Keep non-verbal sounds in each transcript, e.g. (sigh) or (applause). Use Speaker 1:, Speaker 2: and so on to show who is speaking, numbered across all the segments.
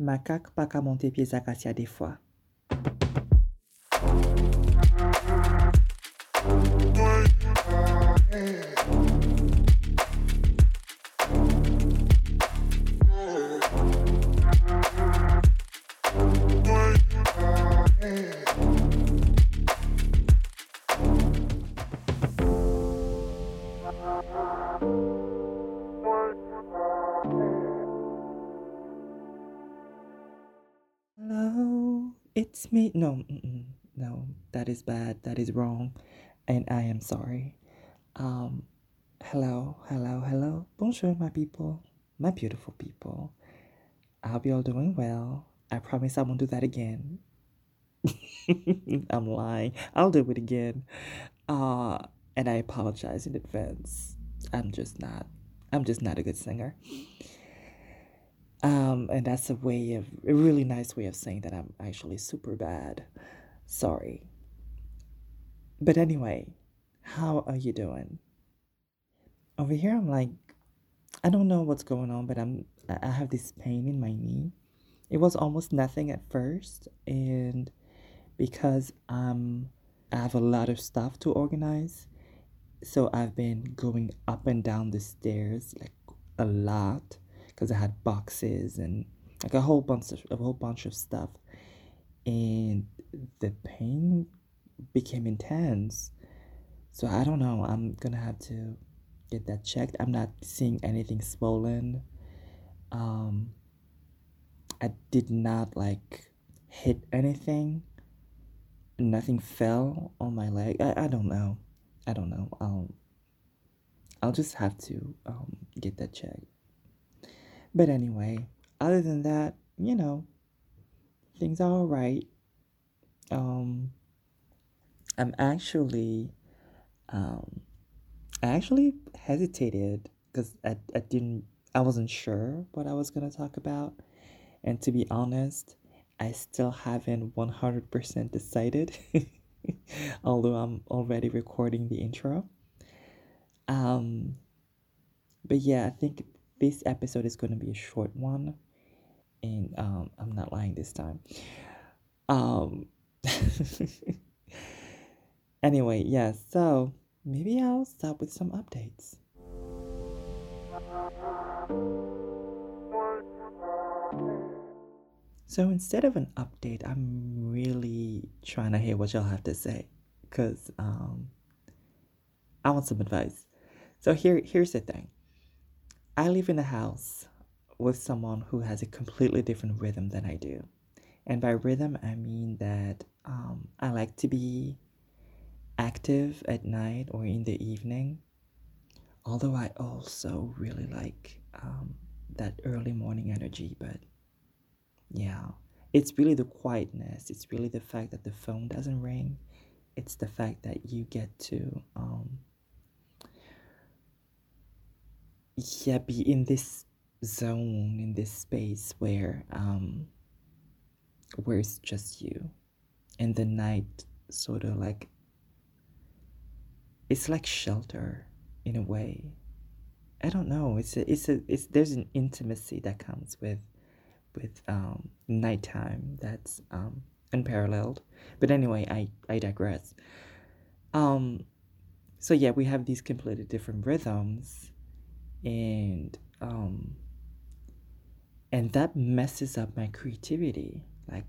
Speaker 1: makak pa ka monte piye Zakasya defwa. Me. No, no, that is bad. That is wrong, and I am sorry. Um, hello, hello, hello. Bonjour, my people, my beautiful people. I hope you're all doing well. I promise I won't do that again. (laughs) I'm lying. I'll do it again. Uh, and I apologize in advance. I'm just not. I'm just not a good singer. Um, and that's a way of a really nice way of saying that I'm actually super bad. Sorry. But anyway, how are you doing? Over here, I'm like, I don't know what's going on, but I'm I have this pain in my knee. It was almost nothing at first, and because um I have a lot of stuff to organize, so I've been going up and down the stairs like a lot because I had boxes and like a whole bunch of a whole bunch of stuff, and the pain became intense. So I don't know. I'm gonna have to get that checked. I'm not seeing anything swollen. Um, I did not like hit anything. Nothing fell on my leg. I, I don't know. I don't know. Um, I'll just have to um get that checked. But anyway, other than that, you know, things are all right. Um, I'm actually, um, I actually hesitated because I, I didn't, I wasn't sure what I was gonna talk about. And to be honest, I still haven't 100% decided, (laughs) although I'm already recording the intro. Um, but yeah, I think this episode is going to be a short one, and um, I'm not lying this time. Um, (laughs) anyway, yeah, so maybe I'll start with some updates. So instead of an update, I'm really trying to hear what y'all have to say because um, I want some advice. So here, here's the thing. I live in a house with someone who has a completely different rhythm than I do. And by rhythm, I mean that um, I like to be active at night or in the evening. Although I also really like um, that early morning energy, but yeah, it's really the quietness. It's really the fact that the phone doesn't ring. It's the fact that you get to um, yeah be in this zone in this space where um where it's just you. And the night sort of like it's like shelter in a way. I don't know. It's a, it's a it's there's an intimacy that comes with with um nighttime that's um unparalleled. But anyway i i digress. Um so yeah we have these completely different rhythms and um and that messes up my creativity. Like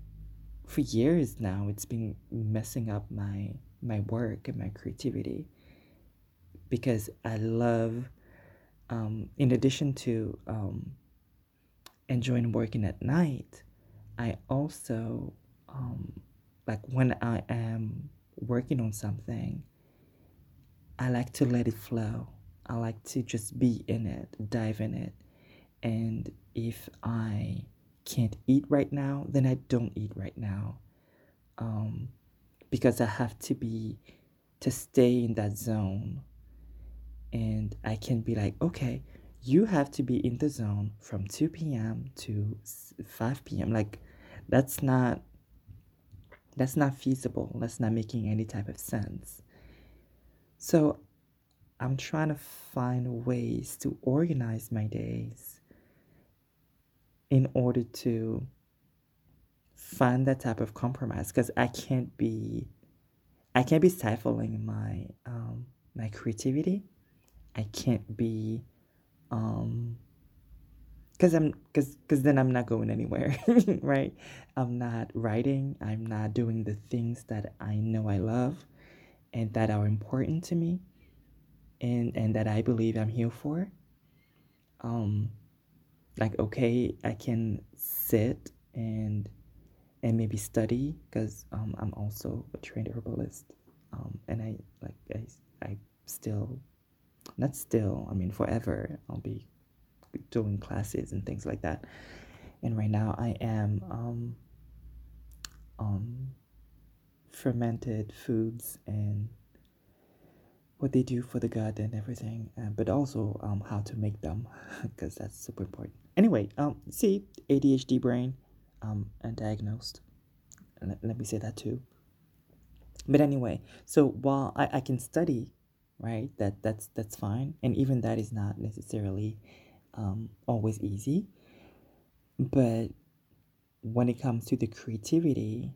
Speaker 1: for years now it's been messing up my my work and my creativity because i love um in addition to um enjoying working at night i also um like when i am working on something i like to let it flow I like to just be in it, dive in it. And if I can't eat right now, then I don't eat right now. Um, because I have to be, to stay in that zone. And I can be like, okay, you have to be in the zone from 2 p.m. to 5 p.m. Like, that's not, that's not feasible. That's not making any type of sense. So I'm trying to find ways to organize my days in order to find that type of compromise because I can't be I can't be stifling my um my creativity. I can't be um because I'm because because then I'm not going anywhere, (laughs) right? I'm not writing. I'm not doing the things that I know I love, and that are important to me, and and that I believe I'm here for. Um, like okay, I can sit and and maybe study because um, I'm also a trained herbalist, um, and I like I I still, not still. I mean forever. I'll be doing classes and things like that. And right now I am um, um, fermented foods and what they do for the gut and everything, uh, but also um, how to make them (laughs) because that's super important. Anyway, um, see, ADHD brain, um, undiagnosed. Let, let me say that too. But anyway, so while I, I can study, right, that that's that's fine, and even that is not necessarily um, always easy. But when it comes to the creativity,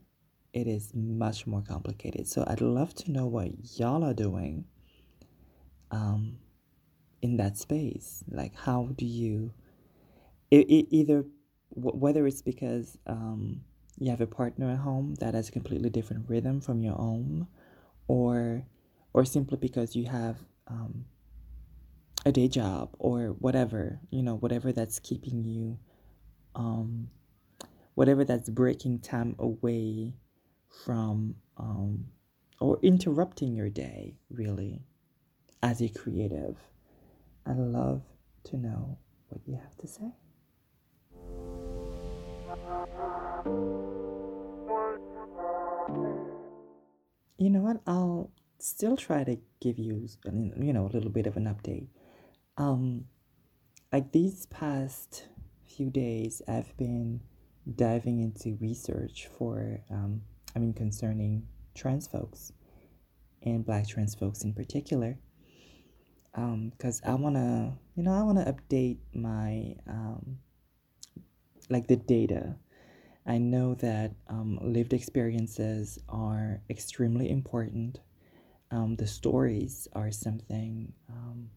Speaker 1: it is much more complicated. So I'd love to know what y'all are doing um, in that space. Like, how do you, it, it either, whether it's because um, you have a partner at home that has a completely different rhythm from your own, or, or simply because you have um, a day job or whatever, you know, whatever that's keeping you, um, whatever that's breaking time away from, um, or interrupting your day, really, as a creative. I'd love to know what you have to say. You know what? I'll still try to give you, you know, a little bit of an update um, like these past few days, I've been diving into research for, um, I mean, concerning trans folks and black trans folks in particular. Because um, I want to, you know, I want to update my, um, like the data. I know that um, lived experiences are extremely important. Um, the stories are something um,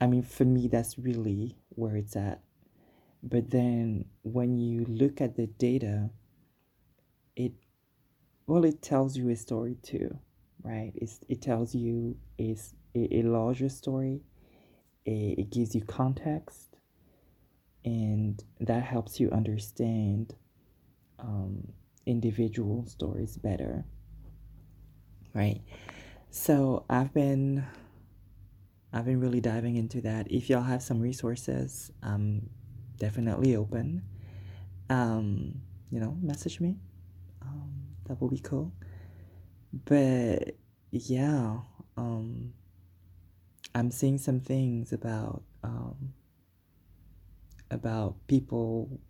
Speaker 1: I mean, for me, that's really where it's at. But then when you look at the data, it, well, it tells you a story too, right? It's, it tells you a, a, a larger story, it gives you context, and that helps you understand um, individual stories better, right? So I've been I've been really diving into that. If y'all have some resources, I'm definitely open. Um, you know, message me. Um, that will be cool. But yeah, um, I'm seeing some things about um, about people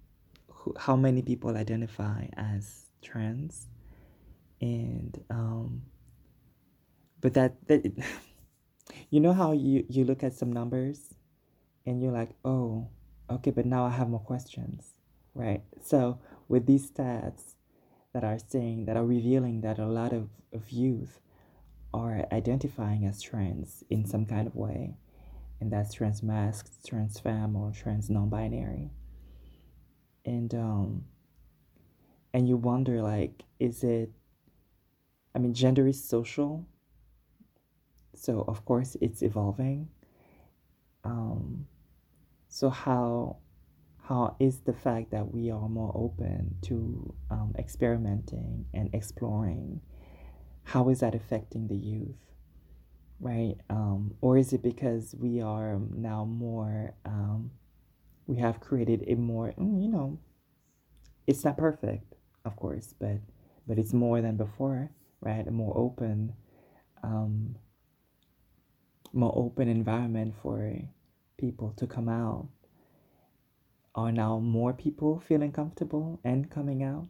Speaker 1: who, how many people identify as trans, and um, but that that. (laughs) You know how you, you look at some numbers and you're like, oh, okay, but now I have more questions, right? So with these stats that are saying, that are revealing that a lot of, of youth are identifying as trans in some kind of way, and that's trans masc, trans femme, or trans non binary. And um and you wonder like, is it I mean gender is social so of course it's evolving um, so how how is the fact that we are more open to um, experimenting and exploring how is that affecting the youth right? Um, or is it because we are now more um, we have created a more mm, you know it's not perfect of course but but it's more than before right? A more open um, more open environment for people to come out. Are now more people feeling comfortable and coming out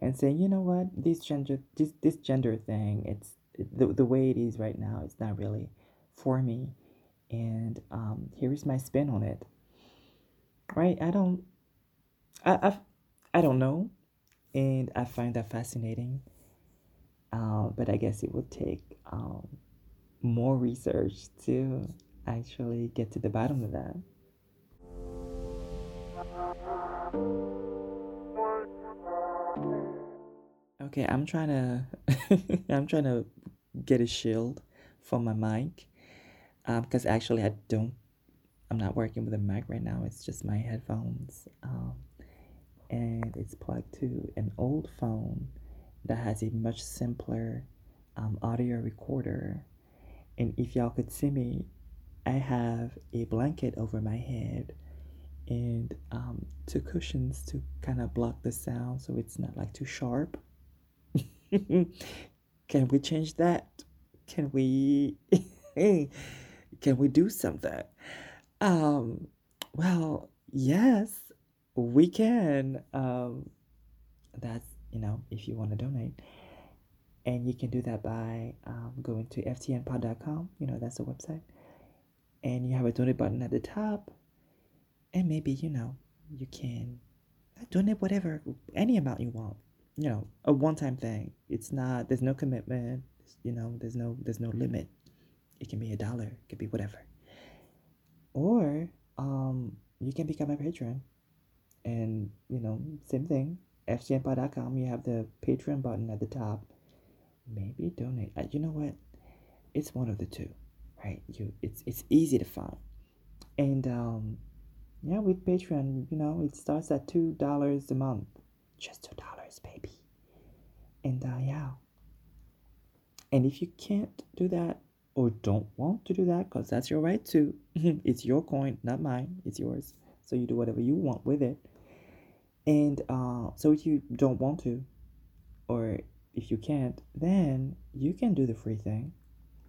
Speaker 1: and saying you know what? This gender this, this gender thing it's the, the way it is right now it's not really for me. And um, here's my spin on it. Right? I don't i I've, i don't know. And I find that fascinating. Uh, but I guess it would take um, more research to actually get to the bottom of that. Okay, I'm trying to (laughs) I'm trying to get a shield for my mic because um, actually I don't I'm not working with a mic right now. It's just my headphones. Um, and it's plugged to an old phone that has a much simpler um, audio recorder. And if y'all could see me, I have a blanket over my head and um, two cushions to kind of block the sound so it's not like too sharp. (laughs) Can we change that? Can we (laughs) can we do something? Um well, yes, we can. Um that's, you know, if you want to donate. And you can do that by um, going to ftnpod.com. You know, that's the website. And you have a donate button at the top. And maybe, you know, you can donate whatever, any amount you want you know a one-time thing. It's not there's no commitment you know there's no there's no limit. It can be a dollar it could be whatever. Or um you can become a patron. And you know same thing ftnpod.com you have the patreon button at the top. Maybe donate. Uh, you know what? It's one of the two right? You it's it's easy to find. And um yeah with patreon you know it starts at two dollars a month just two dollars, baby. And uh, yeah. And if you can't do that or don't want to do that, because that's your right to, (laughs) it's your coin, not mine. It's yours. So you do whatever you want with it. And uh, so if you don't want to, or if you can't, then you can do the free thing.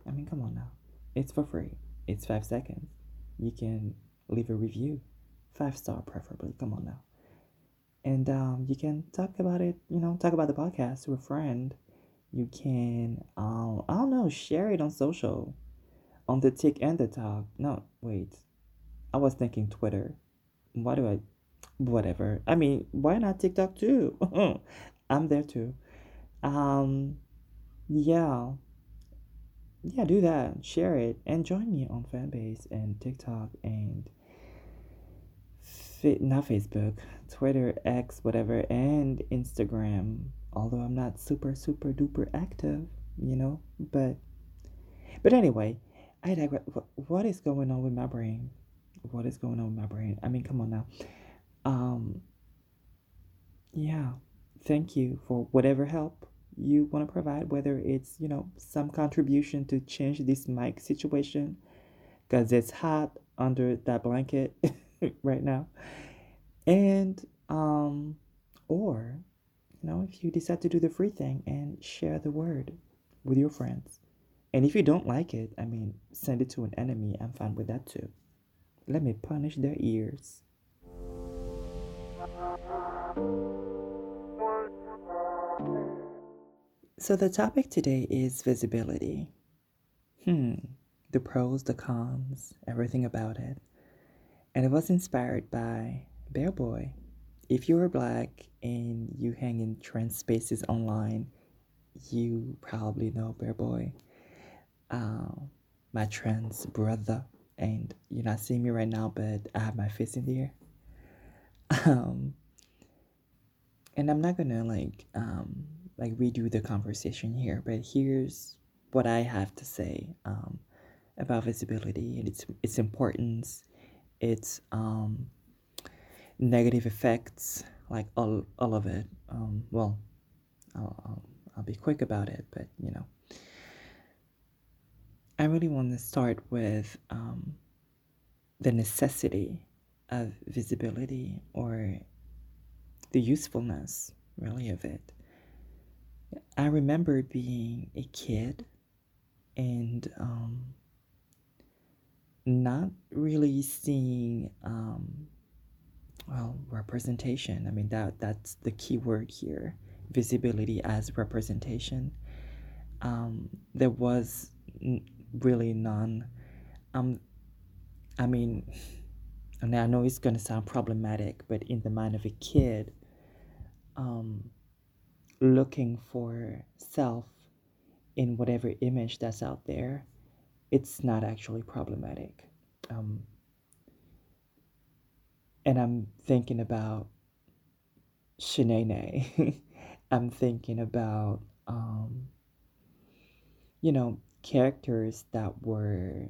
Speaker 1: I mean, come on now. It's for free. It's five seconds. You can leave a review, five star preferably. Come on now and um, you can talk about it you know talk about the podcast to a friend. You can um, i don't know share it on social on the tick and the talk. No wait. I was thinking twitter. Why do i whatever. I mean why not tiktok too? (laughs) I'm there too. Um yeah. Yeah do that. Share it. And join me on fanbase and tiktok and not Facebook, Twitter, X, whatever, and Instagram. Although I'm not super super duper active, you know, but but anyway, I digress. What is going on with my brain? What is going on with my brain? I mean, come on now. Um. Yeah, thank you for whatever help you want to provide, whether it's you know some contribution to change this mic situation, because it's hot under that blanket. (laughs) (laughs) right now. And um or you know, if you decide to do the free thing and share the word with your friends. And if you don't like it, I mean, send it to an enemy. I'm fine with that too. Let me punish their ears. So, the topic today is visibility. Hmm, the pros, the cons, everything about it and it was inspired by Bear Boy. If you're black and you hang in trans spaces online, you probably know Bear Boy, uh, my trans brother. And you're not seeing me right now, but I have my face in the air. Um, and I'm not gonna like um, like redo the conversation here, but here's what I have to say um, about visibility and its its importance its um, negative effects, like all, all of it. Um, well, I'll, I'll, I'll be quick about it, but you know. I really want to start with um, the necessity of visibility or the usefulness, really, of it. I remember being a kid and um, not really seeing um, well representation. I mean that that's the key word here visibility as representation. Um, there was n- really none. Um, i mean (laughs) and i know it's going to sound problematic but in the mind of a kid um, looking for self in whatever image that's out there, it's not actually problematic. Um, and I'm thinking about Shanae. (laughs) I'm thinking about, um, you know, characters that were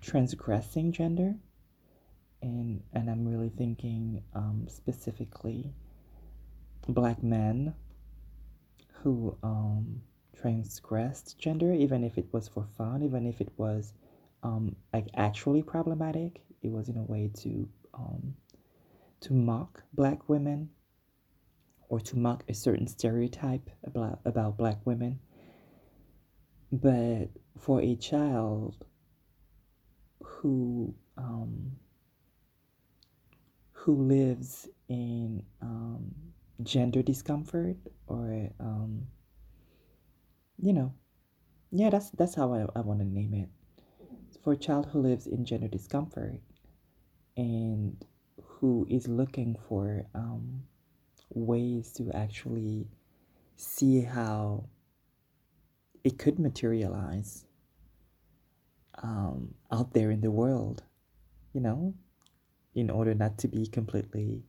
Speaker 1: transgressing gender. And, and I'm really thinking um, specifically black men who um, transgressed gender, even if it was for fun, even if it was um, like actually problematic. It was in a way to um, to mock black women or to mock a certain stereotype about, about black women. But for a child who um, who lives in um, gender discomfort or um, you know yeah that's that's how i, I want to name it. For a child who lives in gender discomfort and who is looking for um, ways to actually see how it could materialize um, out there in the world, you know, in order not to be completely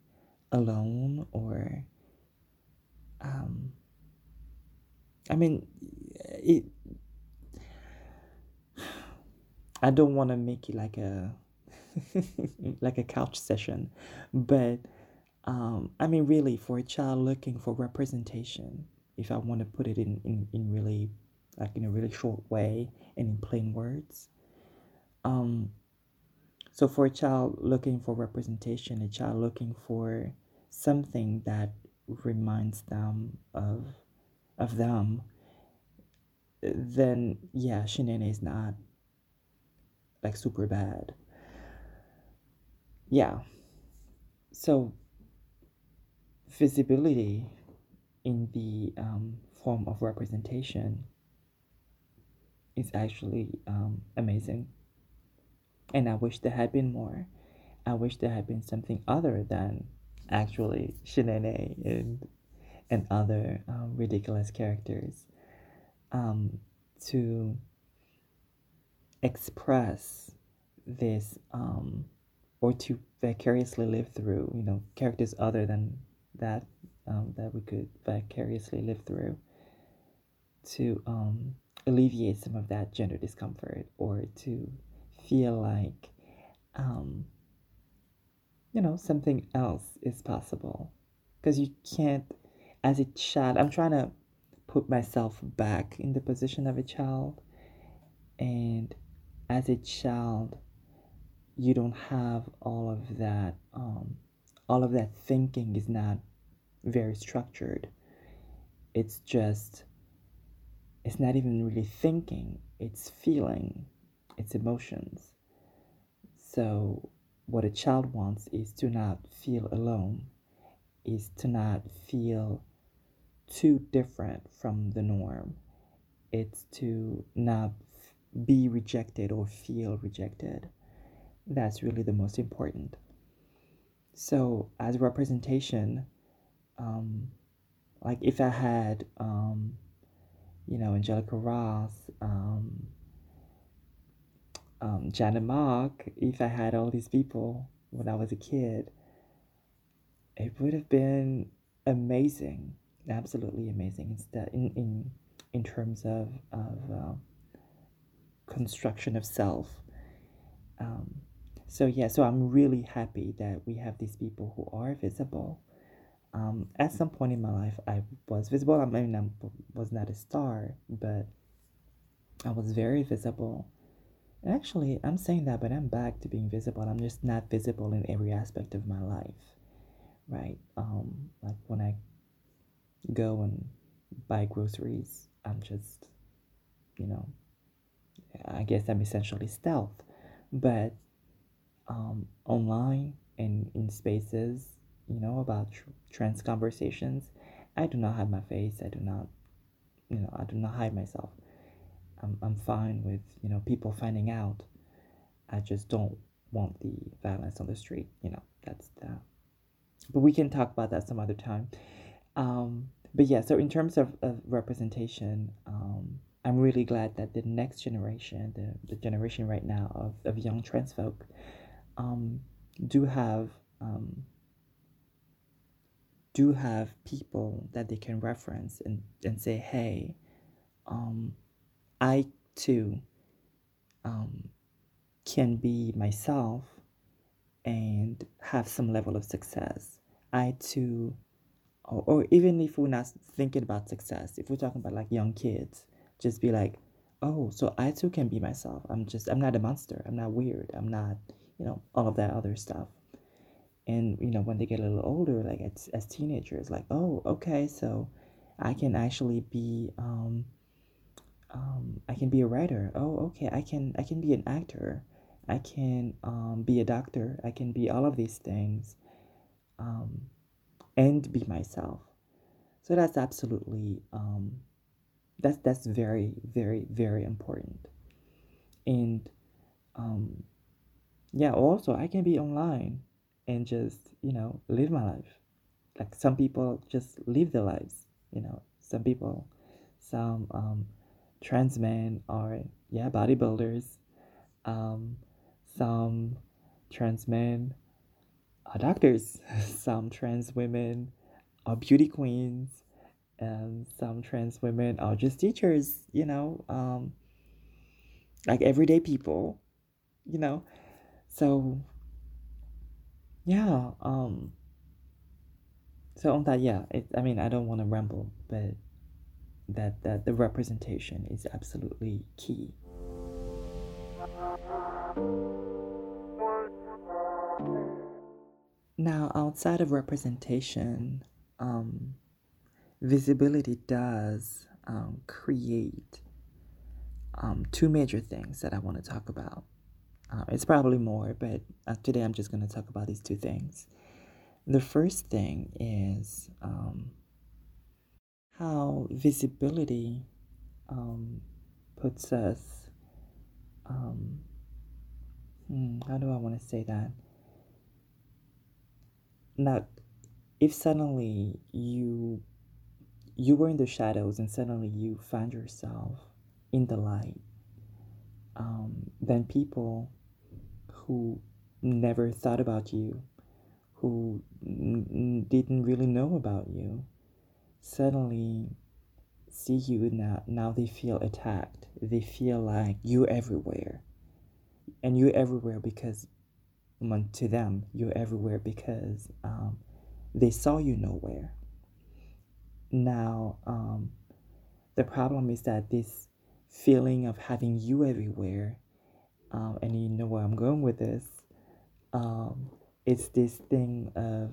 Speaker 1: alone or um, I mean, it. I don't want to make it like a (laughs) like a couch session, but um, I mean, really, for a child looking for representation, if I want to put it in, in, in really like in a really short way and in plain words, um, so for a child looking for representation, a child looking for something that reminds them of of them, then yeah, Shanae is not like super bad. Yeah. So visibility in the um, form of representation is actually um, amazing. And I wish there had been more. I wish there had been something other than actually Shanae and and other um, ridiculous characters um, to express this um, or to vicariously live through you know characters other than that um, that we could vicariously live through to um, alleviate some of that gender discomfort or to feel like um, you know something else is possible. Because you can't as a child i'm trying to put myself back in the position of a child. And as a child you don't have all of that um, all of that thinking is not very structured. It's just it's not even really thinking it's feeling it's emotions. So what a child wants is to not feel alone is to not feel too different from the norm. It's to not be rejected or feel rejected. That's really the most important. So, as representation, um, like if I had, um, you know, Angelica Ross, um, um, Janet Mock, if I had all these people when I was a kid, it would have been amazing absolutely amazing. It's that in in in terms of of uh, construction of self. Um, so yeah, so I'm really happy that we have these people who are visible. Um, at some point in my life, I was visible. I mean, I was not a star, but I was very visible. Actually, I'm saying that, but I'm back to being visible. I'm just not visible in every aspect of my life, right? Um, like when I go and buy groceries. I'm just, you know, I guess I'm essentially stealth. But um, online and in spaces, you know, about tr- trans conversations, I do not hide my face. I do not, you know, I do not hide myself. I'm, I'm fine with, you know, people finding out. I just don't want the violence on the street. You know, that's the. But we can talk about that some other time. Um, but yeah, so in terms of, of representation, um, I'm really glad that the next generation, the, the generation right now of, of young trans folk, um, do have um, do have people that they can reference and, and say, hey, um, I too um, can be myself and have some level of success. I too, or, or even if we're not thinking about success, if we're talking about like young kids, just be like, oh, so I too can be myself. I'm just, I'm not a monster. I'm not weird. I'm not, you know, all of that other stuff. And, you know, when they get a little older, like as, as teenagers, like, oh, okay, so I can actually be, um, um, I can be a writer. Oh, okay, I can, I can be an actor. I can um, be a doctor. I can be all of these things um, and be myself. So that's absolutely um, that's that's very very very important. And um, yeah, also I can be online and just you know live my life. Like some people just live their lives. You know, some people, some um, trans men are yeah bodybuilders. Um, some trans men doctors, (laughs) some trans women are beauty queens, and some trans women are just teachers, you know, um, like everyday people, you know. So, yeah, um, so on that, yeah, it, I mean, I don't want to ramble, but that, that the representation is absolutely key. Now, outside of representation, um, visibility does um, create um, two major things that I want to talk about. Uh, it's probably more, but uh, today I'm just going to talk about these two things. The first thing is um, how visibility um, puts us. Um, hmm, how do I want to say that? Now, if suddenly you you were in the shadows and suddenly you find yourself in the light, um, then people who never thought about you, who n- didn't really know about you, suddenly see you now. Now they feel attacked. They feel like you're everywhere, and you're everywhere because to them, you're everywhere because um, they saw you nowhere. Now, um, the problem is that this feeling of having you everywhere, um, and you know where I'm going with this, um, it's this thing of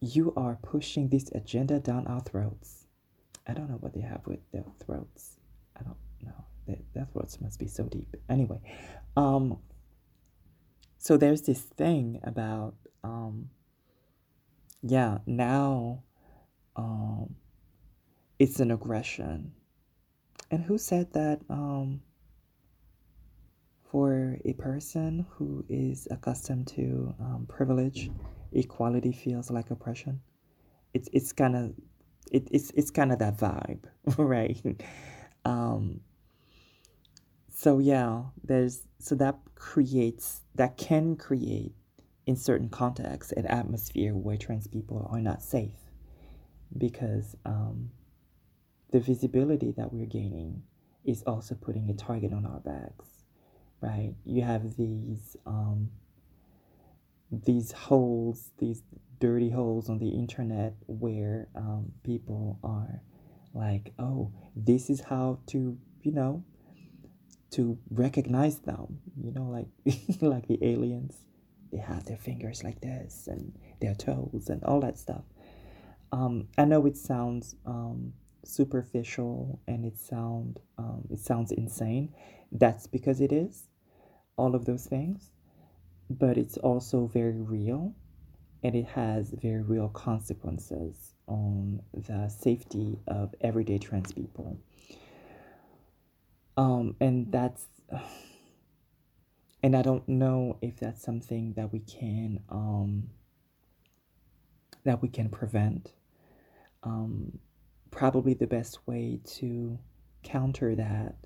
Speaker 1: you are pushing this agenda down our throats. I don't know what they have with their throats. I don't know. Their, their throats must be so deep. Anyway, um, so there's this thing about um yeah now um it's an aggression. And who said that um for a person who is accustomed to um, privilege equality feels like oppression? It's it's kind of it, it's it's kind of that vibe (laughs) right? Um so yeah there's so that creates that can create in certain contexts an atmosphere where trans people are not safe because um, the visibility that we're gaining is also putting a target on our backs right? You have these um, these holes these dirty holes on the internet where um, people are like oh this is how to you know to recognize them. You know, like (laughs) like the aliens, they have their fingers like this and their toes and all that stuff. Um, I know it sounds um, superficial and it sound um, it sounds insane. That's because it is all of those things, but it's also very real, and it has very real consequences on the safety of everyday trans people. Um, and that's, (sighs) and I don't know if that's something that we can, um, that we can prevent. Um, probably the best way to counter that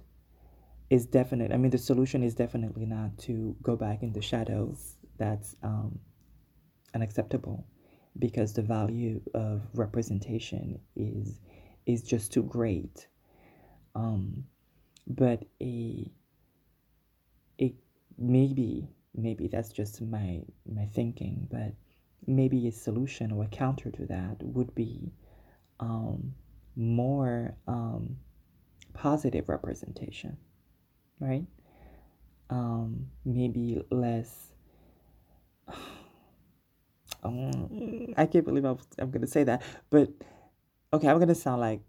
Speaker 1: is definite. I mean, the solution is definitely not to go back in the shadows. That's um, unacceptable because the value of representation is is just too great. Um, but a it maybe maybe that's just my my thinking, but maybe a solution or a counter to that would be um, more um, positive representation, right? Um, maybe less. (sighs) I can't believe I'm, I'm gonna say that, but okay, I'm gonna sound like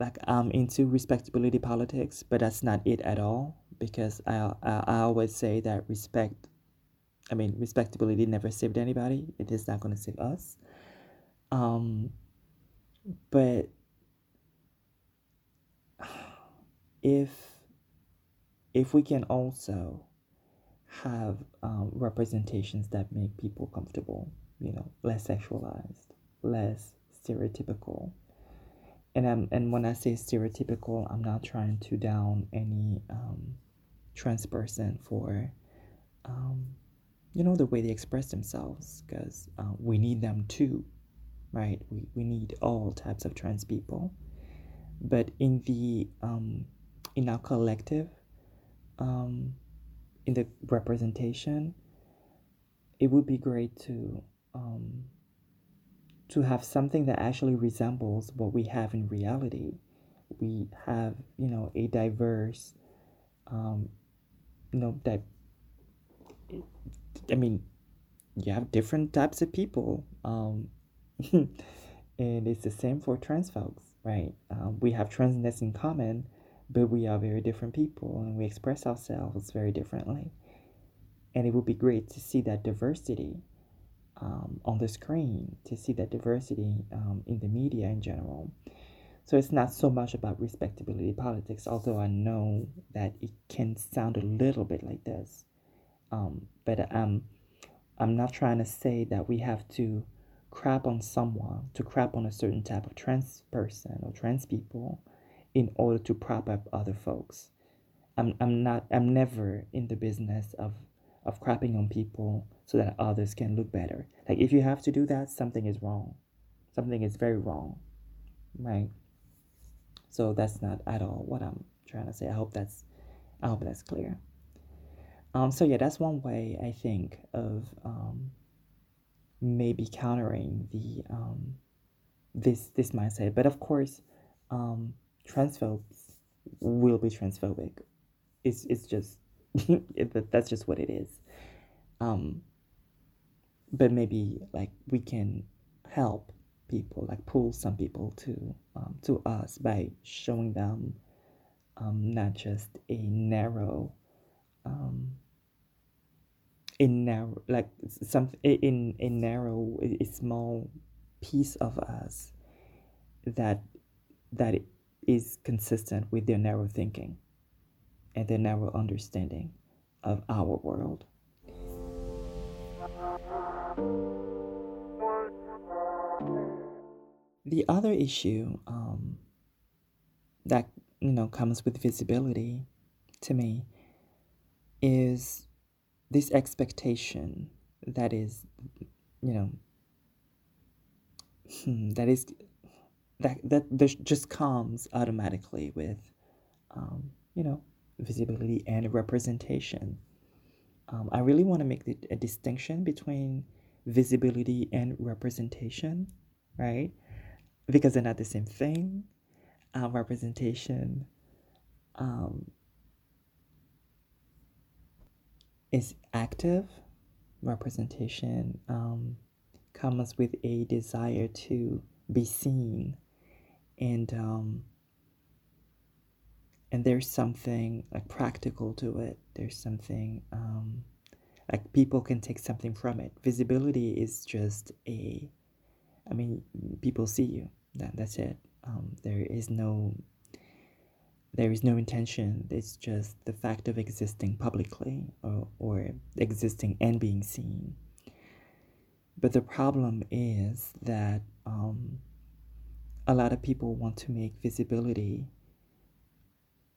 Speaker 1: like I'm into respectability politics, but that's not it at all because I, I, I always say that respect, I mean, respectability never saved anybody. It is not going to save us. Um, but if if we can also have um, representations that make people comfortable, you know, less sexualized, less stereotypical, and I'm, and when I say stereotypical, I'm not trying to down any um, trans person for, um, you know, the way they express themselves, because uh, we need them too, right? We, we need all types of trans people. But in the um, in our collective, um, in the representation, it would be great to um, to have something that actually resembles what we have in reality. We have, you know, a diverse, um, you know, that, I mean, you have different types of people. Um, (laughs) and it's the same for trans folks, right? Um, we have transness in common, but we are very different people and we express ourselves very differently. And it would be great to see that diversity um, on the screen to see that diversity um, in the media in general. So it's not so much about respectability politics, although I know that it can sound a little bit like this. Um, but um, I'm not trying to say that we have to crap on someone, to crap on a certain type of trans person or trans people in order to prop up other folks. I'm, I'm not, I'm never in the business of of crapping on people so that others can look better. Like if you have to do that, something is wrong. Something is very wrong. Right? So that's not at all what I'm trying to say. I hope that's I hope that's clear. Um, so yeah, that's one way I think of um, maybe countering the um, this this mindset. But of course, um, transphobes will be transphobic. It's it's just (laughs) that's just what it is. Um, but maybe like we can help people, like pull some people to um, to us by showing them um, not just a narrow, um, a narrow like some in a narrow a small piece of us that that is consistent with their narrow thinking and their narrow understanding of our world. The other issue um, that you know comes with visibility to me is this expectation that is you know hmm, that is that that just comes automatically with um, you know visibility and representation. Um, I really want to make the, a distinction between visibility and representation, right? Because they're not the same thing. Um, representation um, is active. Representation um, comes with a desire to be seen and um, and there's something like practical to it. There's something um, like people can take something from it. Visibility is just a i mean people see you. That, that's it. Um, there is no there is no intention. It's just the fact of existing publicly or, or existing and being seen. But the problem is that um, a lot of people want to make visibility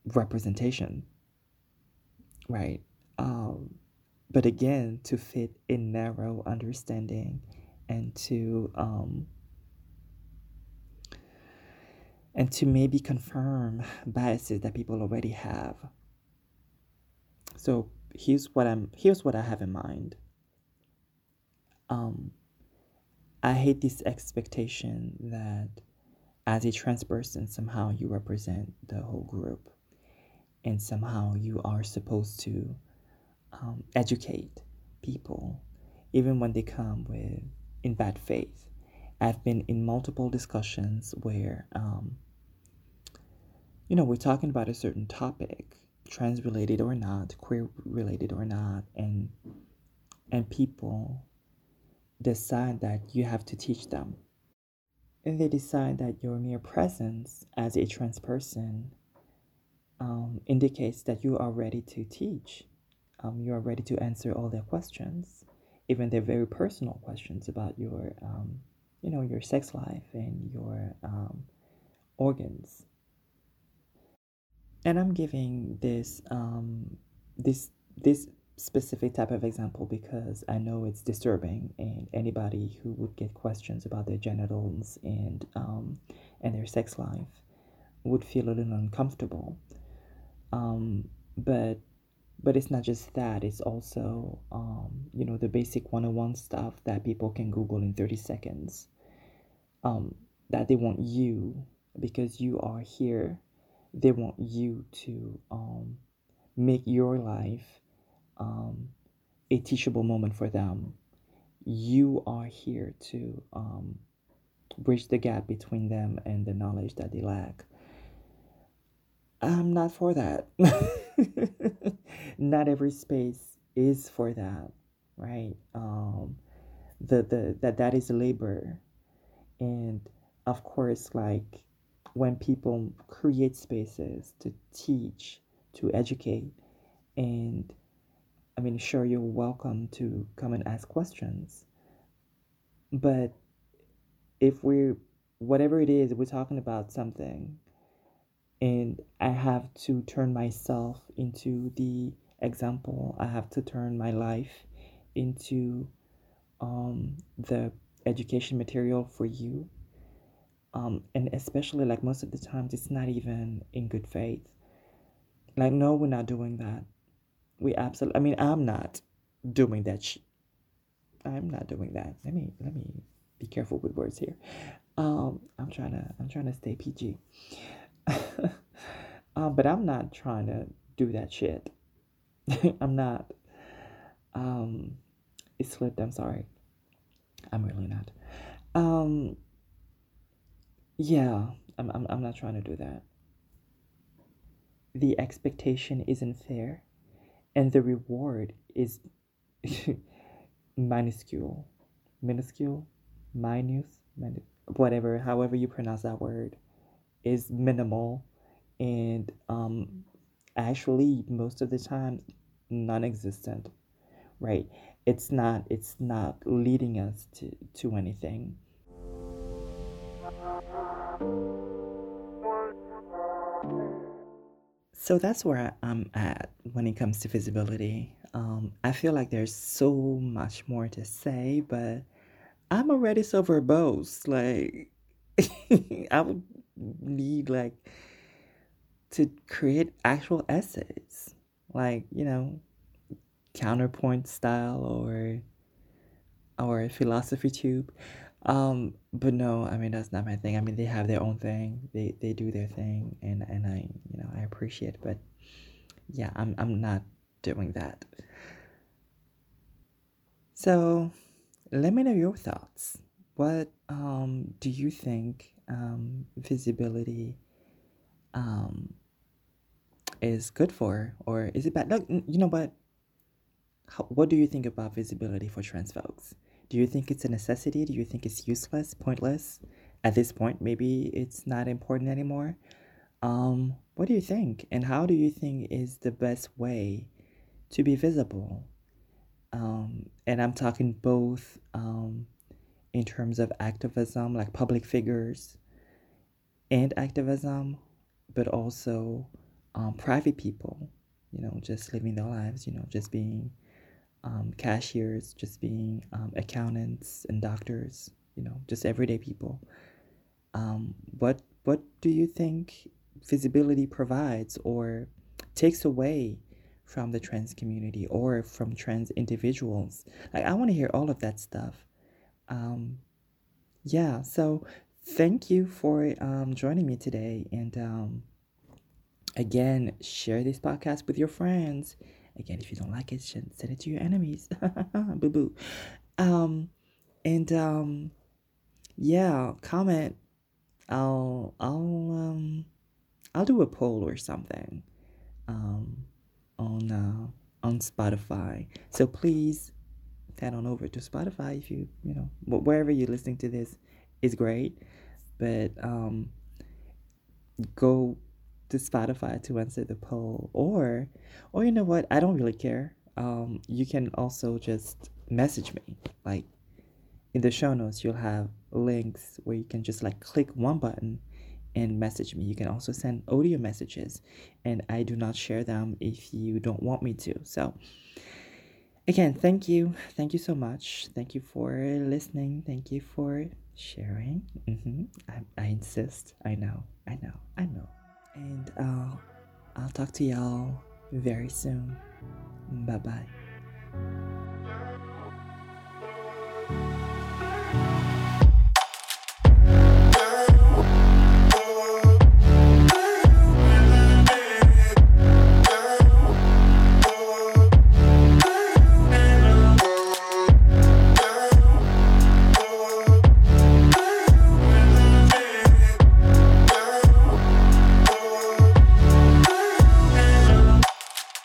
Speaker 1: representation, right? Um, but again, to fit a narrow understanding and to um, and to maybe confirm biases that people already have. So here's what I'm here's what I have in mind. Um, I hate this expectation that as a trans person somehow you represent the whole group and somehow you are supposed to um, educate people even when they come with in bad faith. I've been in multiple discussions where um, you know we're talking about a certain topic trans related or not queer related or not and and people decide that you have to teach them. And they decide that your mere presence as a trans person um, indicates that you are ready to teach. Um, you are ready to answer all their questions, even their very personal questions about your, um, you know, your sex life and your um, organs. And I'm giving this um, this this specific type of example because I know it's disturbing, and anybody who would get questions about their genitals and um, and their sex life would feel a little uncomfortable. Um, but but it's not just that; it's also um, you know the basic one-on-one stuff that people can Google in thirty seconds. Um, that they want you because you are here. They want you to um, make your life um, a teachable moment for them. You are here to um, bridge the gap between them and the knowledge that they lack. I'm not for that. (laughs) not every space is for that, right? Um, the the that that is labor, and of course, like when people create spaces to teach, to educate, and I mean, sure, you're welcome to come and ask questions. But if we're, whatever it is, we're talking about something, and I have to turn myself into the example, I have to turn my life into um, the education material for you. Um, and especially like most of the times, it's not even in good faith. Like, no, we're not doing that we absolutely. I mean, I'm not doing that. Sh- I'm not doing that. Let me let me be careful with words here. Um, I'm trying to I'm trying to stay PG. Um, (laughs) but I'm not trying to do that shit. (laughs) I'm not. Um, it slipped. I'm sorry. I'm really not. Um, yeah, I'm, I'm, I'm not trying to do that. The expectation isn't fair and the reward is (laughs) minuscule, minuscule, minus, whatever, however you pronounce that word, is minimal, and um, actually most of the time non-existent, right? It's not. It's not leading us to to anything. So that's where I'm at when it comes to visibility. Um, I feel like there's so much more to say, but I'm already so verbose. Like, (laughs) I would need like to create actual essays, like you know, ContraPoints style or or philosophy tube. Um, but no, I mean that's not my thing. I mean they have their own thing. They they do their thing, and and I you know I appreciate. But yeah, I'm I'm not doing that. So, let me know your thoughts. What um do you think um visibility um is good for, or is it bad? Look, you know what? How, what do you think about visibility for trans folks? Do you think it's a necessity? Do you think it's useless, pointless? At this point, maybe it's not important anymore. Um, what do you think? And how do you think is the best way to be visible? Um, and I'm talking both um, in terms of activism, like public figures, and activism, but also um, private people, you know, just living their lives, you know, just being um, cashiers, just being um, accountants and doctors, you know, just everyday people. Um, what what do you think visibility provides or takes away from the trans community or from trans individuals? Like, I want to hear all of that stuff. Um, yeah, so thank you for um, joining me today. And um, again, share this podcast with your friends. Again, if you don't like it, send it to your enemies. (laughs) boo boo. Um, and um, yeah, comment. I'll I'll um I'll do a poll or something um on uh on Spotify. So please head on over to Spotify if you you know wherever you're listening to this is great, but um go to Spotify to answer the poll or or you know what? I don't really care. Um you can also just message me. Like in the show notes you'll have links where you can just like click one button and message me. You can also send audio messages and I do not share them if you don't want me to. So again thank you. Thank you so much. Thank you for listening. Thank you for sharing mm-hmm. I, I insist i know i know i know and uh, I'll talk to y'all very soon. Bye bye.